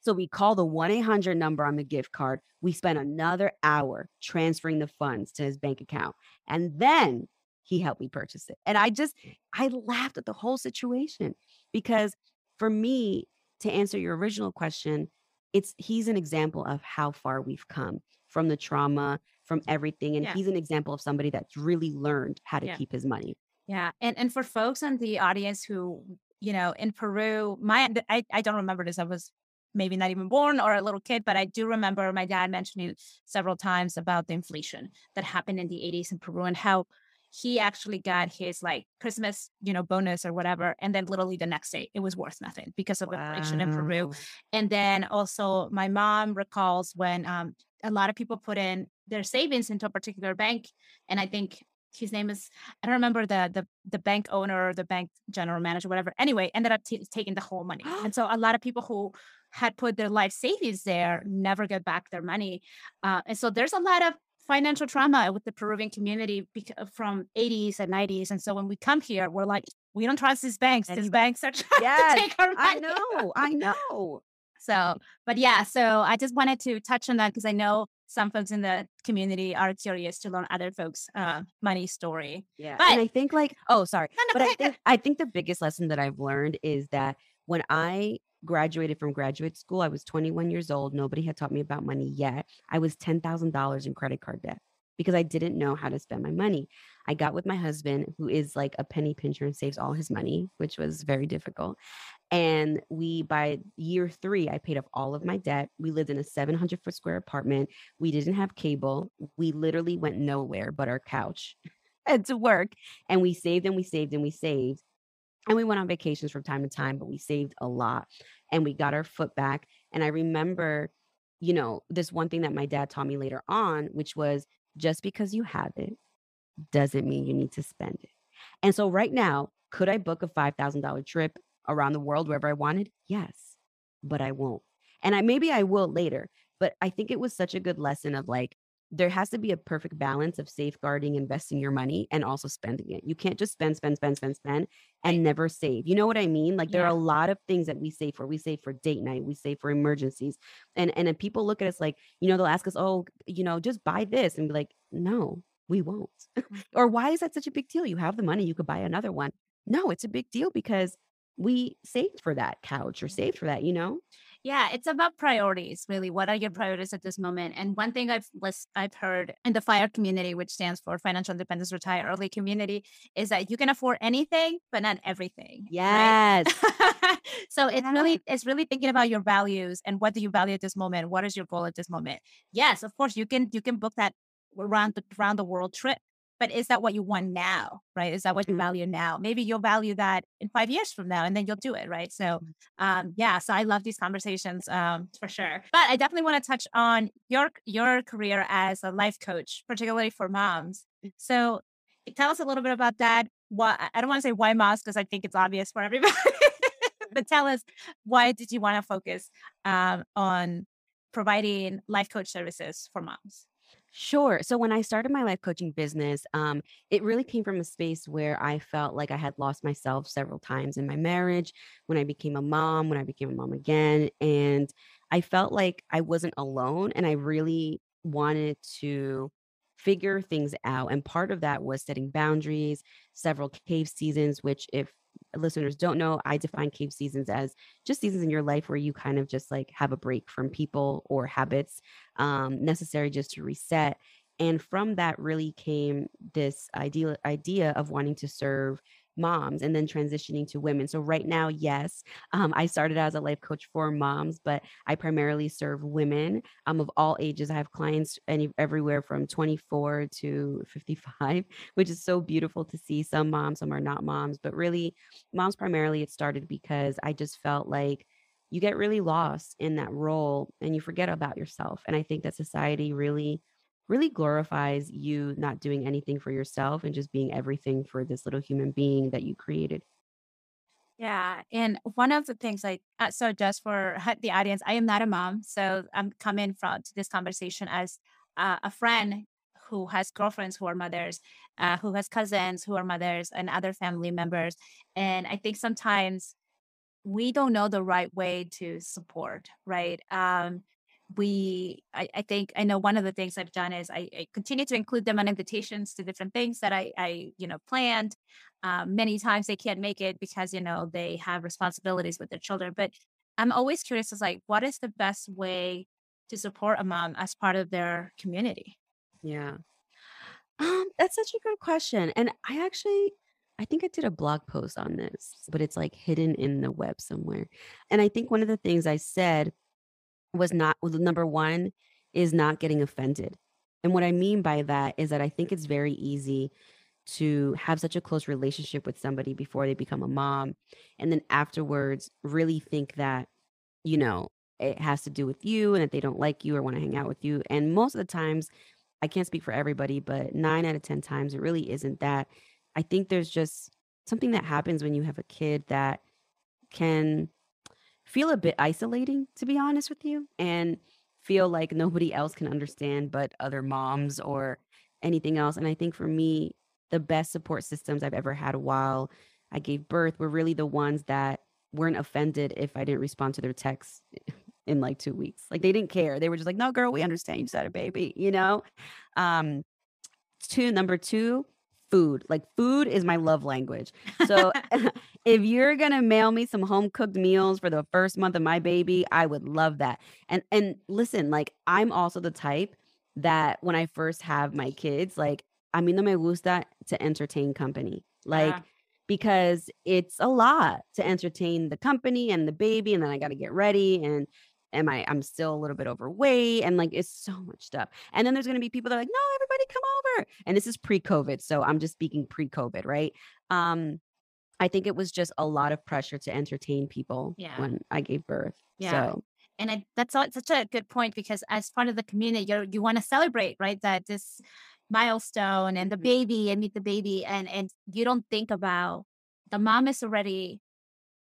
Speaker 2: So we call the 1 800 number on the gift card. We spent another hour transferring the funds to his bank account. And then he helped me purchase it. And I just, I laughed at the whole situation because for me, to answer your original question, it's he's an example of how far we've come from the trauma, from everything. And
Speaker 1: Yeah.
Speaker 2: he's an example of somebody that's really learned how to
Speaker 1: Yeah.
Speaker 2: keep his money.
Speaker 1: Yeah, and and for folks in the audience who, you know, in Peru, my I I don't remember this. I was maybe not even born or a little kid, but I do remember my dad mentioning several times about the inflation that happened in the 80s in Peru and how he actually got his like Christmas, you know, bonus or whatever. And then literally the next day it was worth nothing because of wow. inflation in Peru. And then also my mom recalls when um, a lot of people put in their savings into a particular bank. And I think his name is I don't remember the the the bank owner, or the bank general manager, whatever. Anyway, ended up t- taking the whole money, and so a lot of people who had put their life savings there never get back their money, uh, and so there's a lot of financial trauma with the Peruvian community from 80s and 90s, and so when we come here, we're like, we don't trust these banks. These banks are trying yes, to take our money.
Speaker 2: I know, I know.
Speaker 1: So, but yeah, so I just wanted to touch on that because I know some folks in the community are curious to learn other folks' uh, money story.
Speaker 2: Yeah, but and I think like, oh, sorry, no, no, but I think I think the biggest lesson that I've learned is that when I graduated from graduate school, I was 21 years old. Nobody had taught me about money yet. I was $10,000 in credit card debt because I didn't know how to spend my money. I got with my husband, who is like a penny pincher and saves all his money, which was very difficult. And we, by year three, I paid off all of my debt. We lived in a 700 foot square apartment. We didn't have cable. We literally went nowhere but our couch and to work. And we saved and we saved and we saved. And we went on vacations from time to time, but we saved a lot and we got our foot back. And I remember, you know, this one thing that my dad taught me later on, which was just because you have it doesn't mean you need to spend it. And so right now, could I book a $5,000 trip around the world wherever I wanted? Yes, but I won't. And I maybe I will later, but I think it was such a good lesson of like there has to be a perfect balance of safeguarding investing your money and also spending it. You can't just spend, spend, spend, spend, spend and never save. You know what I mean? Like there yeah. are a lot of things that we save for. We save for date night, we save for emergencies. And and people look at us like, you know, they'll ask us, "Oh, you know, just buy this." And be like, "No, we won't." Mm. or why is that such a big deal? You have the money, you could buy another one. No, it's a big deal because we saved for that couch or saved for that, you know?
Speaker 1: Yeah, it's about priorities, really. What are your priorities at this moment? And one thing I've list, I've heard in the FIRE community, which stands for Financial Independence Retire Early Community, is that you can afford anything, but not everything.
Speaker 2: Yes.
Speaker 1: Right? so it's really it's really thinking about your values and what do you value at this moment? What is your goal at this moment? Yes, of course you can you can book that around the around the world trip but is that what you want now right? Is that what you mm-hmm. value now? Maybe you'll value that in five years from now and then you'll do it right? So mm-hmm. um yeah so i love these conversations um for sure. But i definitely want to touch on your your career as a life coach particularly for moms. Mm. so tell us a little bit about that. What i don't want to say why moms because i think it's obvious for everybody but tell us why did you want to focus um, on providing life coach services for moms
Speaker 2: Sure. So when I started my life coaching business, um, it really came from a space where I felt like I had lost myself several times in my marriage, when I became a mom, when I became a mom again. And I felt like I wasn't alone and I really wanted to figure things out. And part of that was setting boundaries, several cave seasons, which, if listeners don't know, I define cave seasons as just seasons in your life where you kind of just like have a break from people or habits um, necessary just to reset. And from that really came this idea idea of wanting to serve moms and then transitioning to women. So right now, yes, um, I started as a life coach for moms, but I primarily serve women um, of all ages. I have clients any everywhere from 24 to 55, which is so beautiful to see. Some moms, some are not moms, but really, moms primarily. It started because I just felt like you get really lost in that role and you forget about yourself. And I think that society really really glorifies you not doing anything for yourself and just being everything for this little human being that you created.
Speaker 1: Yeah. And one of the things I, uh, so just for the audience, I am not a mom. So I'm coming from this conversation as uh, a friend who has girlfriends who are mothers, uh, who has cousins who are mothers and other family members. And I think sometimes we don't know the right way to support, right? Um, we I, I, think i know one of the things i've done is I, I, continue to include them on invitations to different things that i i you know planned um, many times they can't make it because you know they have responsibilities with their children but i'm always curious as like what is the best way to support a mom as part of their community
Speaker 2: yeah um that's such a good question and i actually I think I did a blog post on this, but it's like hidden in the web somewhere. And I think one of the things I said was not number one is not getting offended. And what I mean by that is that I think it's very easy to have such a close relationship with somebody before they become a mom and then afterwards really think that you know it has to do with you and that they don't like you or want to hang out with you and most of the times i can't speak for everybody but 9 out of 10 times it really isn't that i think there's just something that happens when you have a kid that can feel a bit isolating to be honest with you and feel like nobody else can understand but other moms or anything else and i think for me the best support systems I've ever had while I gave birth were really the ones that weren't offended if I didn't respond to their texts in like two weeks. Like they didn't care. They were just like, no, girl, we understand you said a baby, you know? Um, two, number two, food. Like food is my love language. So if you're gonna mail me some home cooked meals for the first month of my baby, I would love that. And and listen, like I'm also the type that when I first have my kids, like I mean, no me gusta to entertain company. Like, yeah. because it's a lot to entertain the company and the baby, and then I got to get ready and am I I'm still a little bit overweight and like it's so much stuff. And then there's going to be people that are like, "No, everybody come over." And this is pre-COVID, so I'm just speaking pre-COVID, right? Um I think it was just a lot of pressure to entertain people yeah. when I gave birth. Yeah. So
Speaker 3: and I, that's all, such a good point because as part of the community, you you want to celebrate, right? That this milestone and the mm-hmm. baby and meet the baby and and you don't think about the mom is already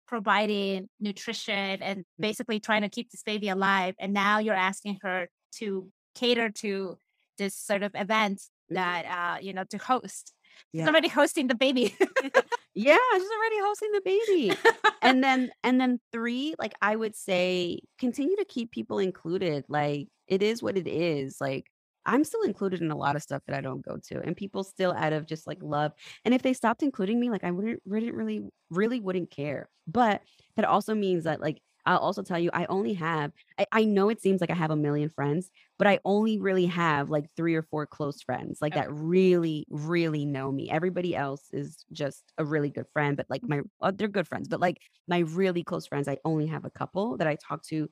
Speaker 3: providing nutrition and mm-hmm. basically trying to keep this baby alive and now you're asking her to cater to this sort of event mm-hmm. that uh you know to host yeah. she's already hosting the baby
Speaker 2: yeah she's already hosting the baby and then and then three like i would say continue to keep people included like it is what it is like I'm still included in a lot of stuff that I don't go to, and people still out of just like love. And if they stopped including me, like I wouldn't, wouldn't really, really wouldn't care. But that also means that like I'll also tell you, I only have, I, I, know it seems like I have a million friends, but I only really have like three or four close friends, like that really, really know me. Everybody else is just a really good friend, but like my, uh, they're good friends, but like my really close friends, I only have a couple that I talk to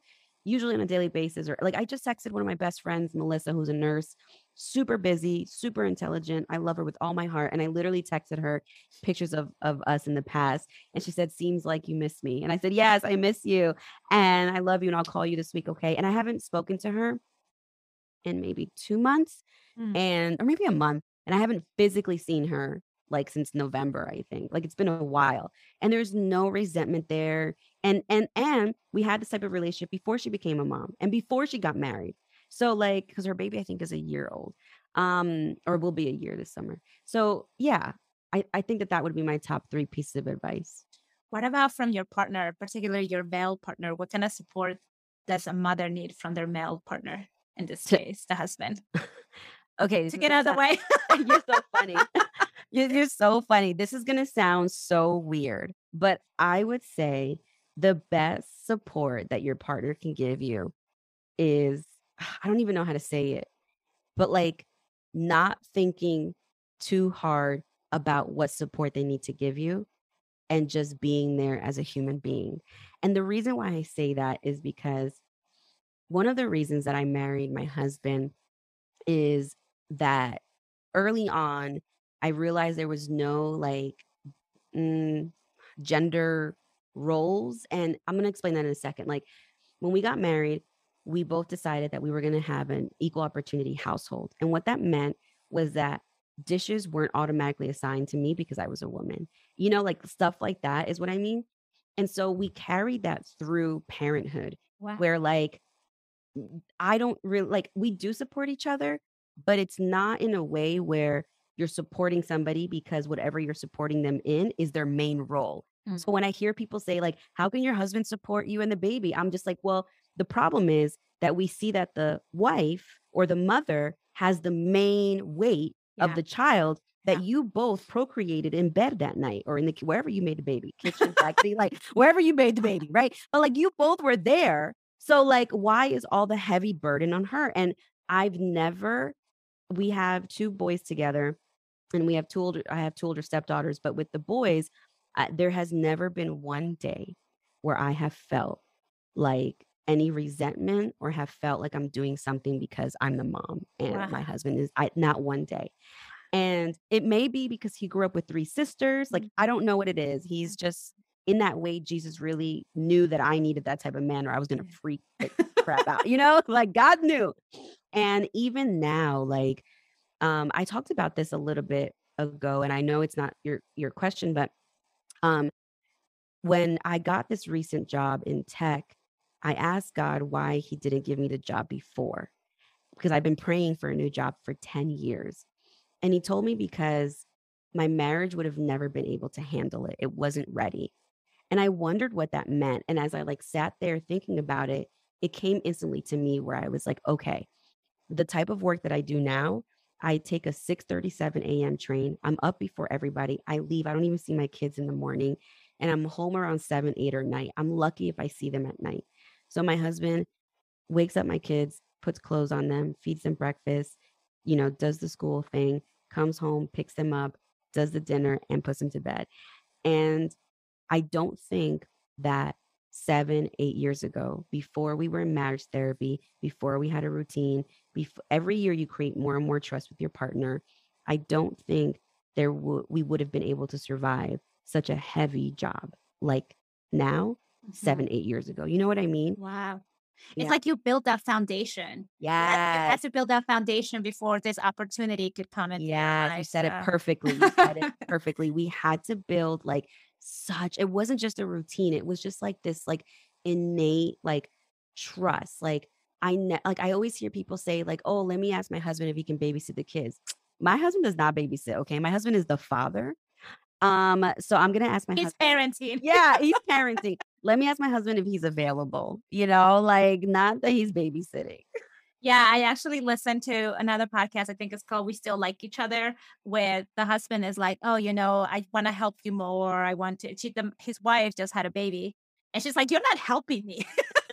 Speaker 2: usually on a daily basis or like I just texted one of my best friends, Melissa, who's a nurse, super busy, super intelligent. I love her with all my heart. And I literally texted her pictures of, of us in the past. And she said, Seems like you miss me. And I said, Yes, I miss you. And I love you. And I'll call you this week. Okay. And I haven't spoken to her in maybe two months mm. and or maybe a month. And I haven't physically seen her like since November, I think. Like it's been a while. And there's no resentment there. And and and we had this type of relationship before she became a mom and before she got married. So like cuz her baby I think is a year old. Um or will be a year this summer. So yeah, I I think that that would be my top 3 pieces of advice.
Speaker 3: What about from your partner, particularly your male partner? What kind of support does a mother need from their male partner? In this case, the husband.
Speaker 2: okay,
Speaker 3: to get out of the way.
Speaker 2: You're so funny. You're, so funny. This is going to sound so weird, but I would say the best support that your partner can give you is I don't even know how to say it, but like not thinking too hard about what support they need to give you and just being there as a human being. And the reason why I say that is because one of the reasons that I married my husband is that early on, I realized there was no like mm, gender roles. And I'm going to explain that in a second. Like when we got married, we both decided that we were going to have an equal opportunity household. And what that meant was that dishes weren't automatically assigned to me because I was a woman. You know, like stuff like that is what I mean. And so we carried that through parenthood, wow. where like I don't really like we do support each other, but it's not in a way where you're supporting somebody because whatever you're supporting them in is their main role. Mm-hmm. So when I hear people say, like, how can your husband support you and the baby? I'm just like, well, the problem is that we see that the wife or the mother has the main weight yeah. of the child that yeah. you both procreated in bed that night or in the wherever you made the baby, kitchen, factory, like wherever you made the baby, right? But like you both were there. So like why is all the heavy burden on her? And I've never we have two boys together and we have two older i have two older stepdaughters but with the boys there has never been one day where i have felt like any resentment or have felt like i'm doing something because i'm the mom and wow. my husband is I, not one day And it may be because he grew up with three sisters. Like, mm-hmm. I don't know what it is. He's just in that way, Jesus really knew that I needed that type of man or I was going to freak the crap out, you know, like God knew. And even now, like, um, I talked about this a little bit ago, and I know it's not your your question, but um, when I got this recent job in tech, I asked God why He didn't give me the job before, because I've been praying for a new job for ten years, and He told me because my marriage would have never been able to handle it; it wasn't ready. And I wondered what that meant. And as I like sat there thinking about it, it came instantly to me where I was like, okay, the type of work that I do now, I take a 6:37 a.m. train. I'm up before everybody. I leave. I don't even see my kids in the morning and I'm home around 7, 8 or night. I'm lucky if I see them at night. So my husband wakes up my kids, puts clothes on them, feeds them breakfast, you know, does the school thing, comes home, picks them up, does the dinner and puts them to bed. And I don't think that seven, eight years ago, before we were in marriage therapy, before we had a routine, before every year you create more and more trust with your partner. I don't think there w- we would have been able to survive such a heavy job like now, mm-hmm. seven, eight years ago. You know what I mean?
Speaker 1: Wow. It's yeah. like you build that foundation.
Speaker 2: Yeah.
Speaker 1: You had to build that foundation before this opportunity could come in.
Speaker 2: Yeah, you said it perfectly. You said it perfectly. We had to build like such it wasn't just a routine it was just like this like innate like trust like i ne- like i always hear people say like oh let me ask my husband if he can babysit the kids. My husband does not babysit okay? My husband is the father um so i'm gonna ask my husband.
Speaker 1: he's
Speaker 2: husband
Speaker 1: parenting.
Speaker 2: Yeah he's parenting. Let me ask my husband if he's available you know? Like not that he's babysitting
Speaker 1: yeah, I actually listened to another podcast. I think it's called We Still Like Each Other, where the husband is like, Oh, you know, I want to help you more. I want to. She, the, his wife just had a baby. And she's like, You're not helping me.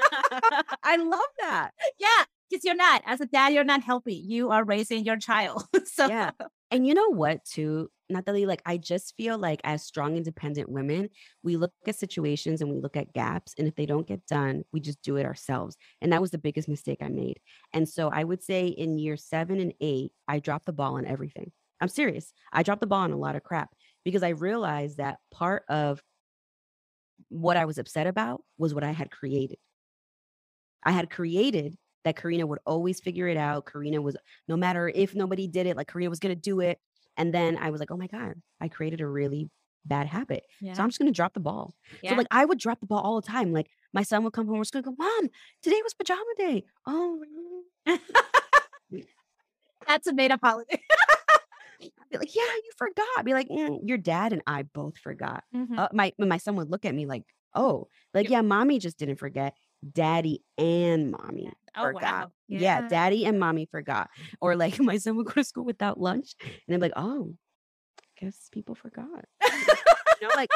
Speaker 2: I love that.
Speaker 1: Yeah, because you're not. As a dad, you're not helping. You are raising your child. so,
Speaker 2: yeah. And you know what, too? Natalie, like I just feel like as strong, independent women, we look at situations and we look at gaps. And if they don't get done, we just do it ourselves. And that was the biggest mistake I made. And so I would say in year seven and eight, I dropped the ball on everything. I'm serious. I dropped the ball on a lot of crap because I realized that part of what I was upset about was what I had created. I had created that Karina would always figure it out. Karina was, no matter if nobody did it, like Karina was going to do it. And then I was like, oh my God, I created a really bad habit. Yeah. So I'm just gonna drop the ball. Yeah. So like I would drop the ball all the time. Like my son would come home, we're just gonna go, Mom, today was pajama day. Oh
Speaker 1: that's a made up holiday.
Speaker 2: I'd be like, yeah, you forgot. I'd be like, mm, your dad and I both forgot. Mm-hmm. Uh, my my son would look at me like, oh, like yeah, mommy just didn't forget. Daddy and mommy oh, forgot. Wow. Yeah. yeah. daddy and mommy forgot. Or like my son would go to school without lunch and I'm like, oh, guess people forgot. you know, like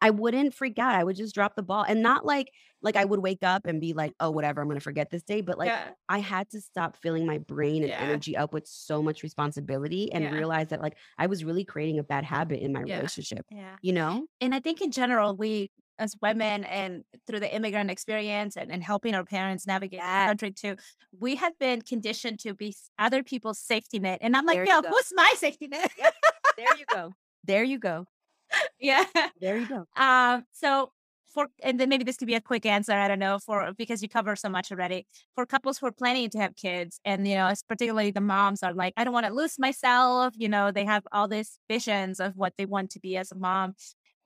Speaker 2: I wouldn't freak out. I would just drop the ball. And not like like I would wake up and be like, oh, whatever, I'm gonna forget this day. But like yeah. I had to stop filling my brain and yeah. energy up with so much responsibility and yeah. realize that like I was really creating a bad habit in my relationship. Yeah. You know?
Speaker 1: And I think in general, we as women and through the immigrant experience and, and helping our parents navigate yeah. the country too, we have been conditioned to be other people's safety net. And I'm like, yo, who's my safety net?
Speaker 2: there you go. There you go.
Speaker 1: Yeah.
Speaker 2: There you go.
Speaker 1: Um, so for and then maybe this could be a quick answer. I don't know for because you cover so much already. For couples who are planning to have kids, and you know, particularly the moms are like, I don't want to lose myself. You know, they have all these visions of what they want to be as a mom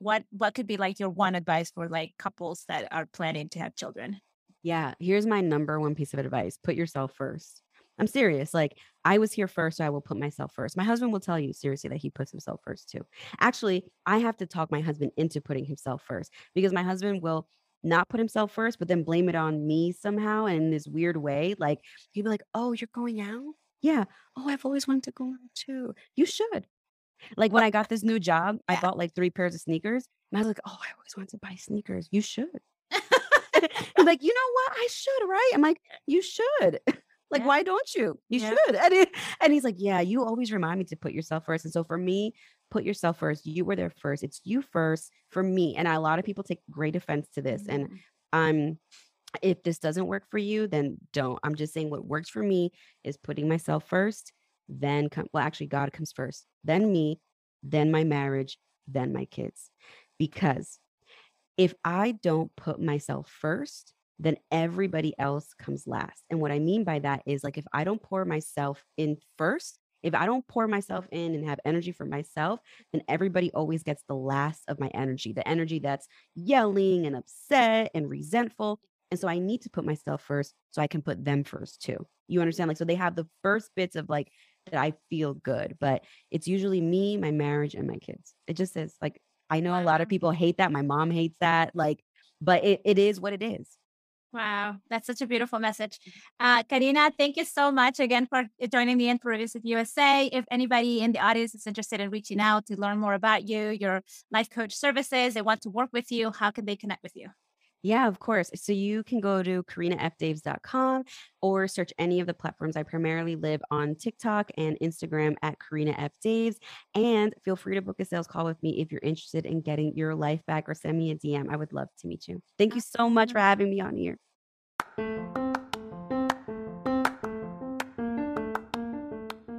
Speaker 1: what what could be like your one advice for like couples that are planning to have children
Speaker 2: yeah here's my number one piece of advice put yourself first i'm serious like i was here first so i will put myself first my husband will tell you seriously that he puts himself first too actually i have to talk my husband into putting himself first because my husband will not put himself first but then blame it on me somehow in this weird way like he'd be like oh you're going out yeah oh i've always wanted to go out too you should like when I got this new job, I bought like three pairs of sneakers. And I was like, oh, I always wanted to buy sneakers. You should. Like, you know what? I should, right? I'm like, you should. Like, yeah. why don't you? You yeah. should. And, he, and he's like, yeah, you always remind me to put yourself first. And so for me, put yourself first. You were there first. It's you first for me. And a lot of people take great offense to this. Mm-hmm. And I'm if this doesn't work for you, then don't. I'm just saying what works for me is putting myself first then come, well, actually, God comes first, then me, then my marriage, then my kids. Because if I don't put myself first, then everybody else comes last. And what I mean by that is like if I don't pour myself in first, if I don't pour myself in and have energy for myself, then everybody always gets the last of my energy, the energy that's yelling and upset and resentful. And so I need to put myself first so I can put them first too. You understand? Like, so they have the first bits of like that I feel good, but it's usually me, my marriage, and my kids. It just is like, I know a lot of people hate that. My mom hates that. Like, but it, it is what it is.
Speaker 3: Wow, that's such a beautiful message. Uh, Karina, thank you so much again for joining me in Peruvians with USA. If anybody in the audience is interested in reaching out to learn more about you, your life coach services, they want to work with you, how can they connect with you?
Speaker 2: Yeah, of course. So you can go to karinafdaves.com or search any of the platforms. I primarily live on TikTok and Instagram at Karina F. Daves. And feel free to book a sales call with me if you're interested in getting your life back or send me a DM. I would love to meet you. Thank you so much for having me on here.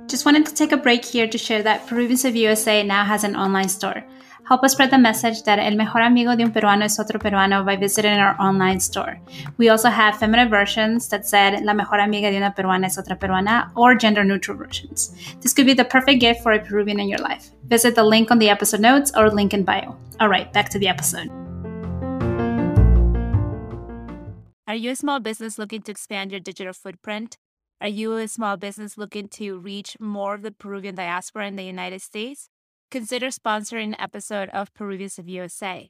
Speaker 1: Just wanted to take a break here to share that Peruvians of USA now has an online store. Help us spread the message that el mejor amigo de un peruano es otro peruano by visiting our online store. We also have feminine versions that said la mejor amiga de una peruana es otra peruana or gender neutral versions. This could be the perfect gift for a Peruvian in your life. Visit the link on the episode notes or link in bio. All right, back to the episode.
Speaker 3: Are you a small business looking to expand your digital footprint? Are you a small business looking to reach more of the Peruvian diaspora in the United States? Consider sponsoring an episode of Peruvians of USA.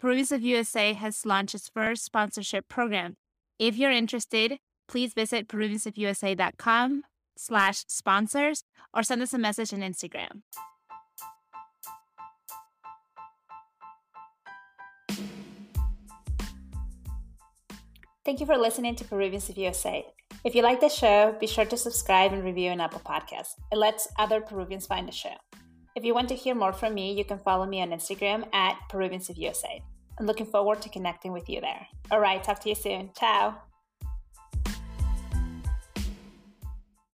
Speaker 3: Peruvians of USA has launched its first sponsorship program. If you're interested, please visit peruviansofusa.com slash sponsors or send us a message on Instagram.
Speaker 1: Thank you for listening to Peruvians of USA. If you like the show, be sure to subscribe and review an Apple Podcast. It lets other Peruvians find the show. If you want to hear more from me, you can follow me on Instagram at Peruvians of USA. I'm looking forward to connecting with you there. All right, talk to you soon. Ciao.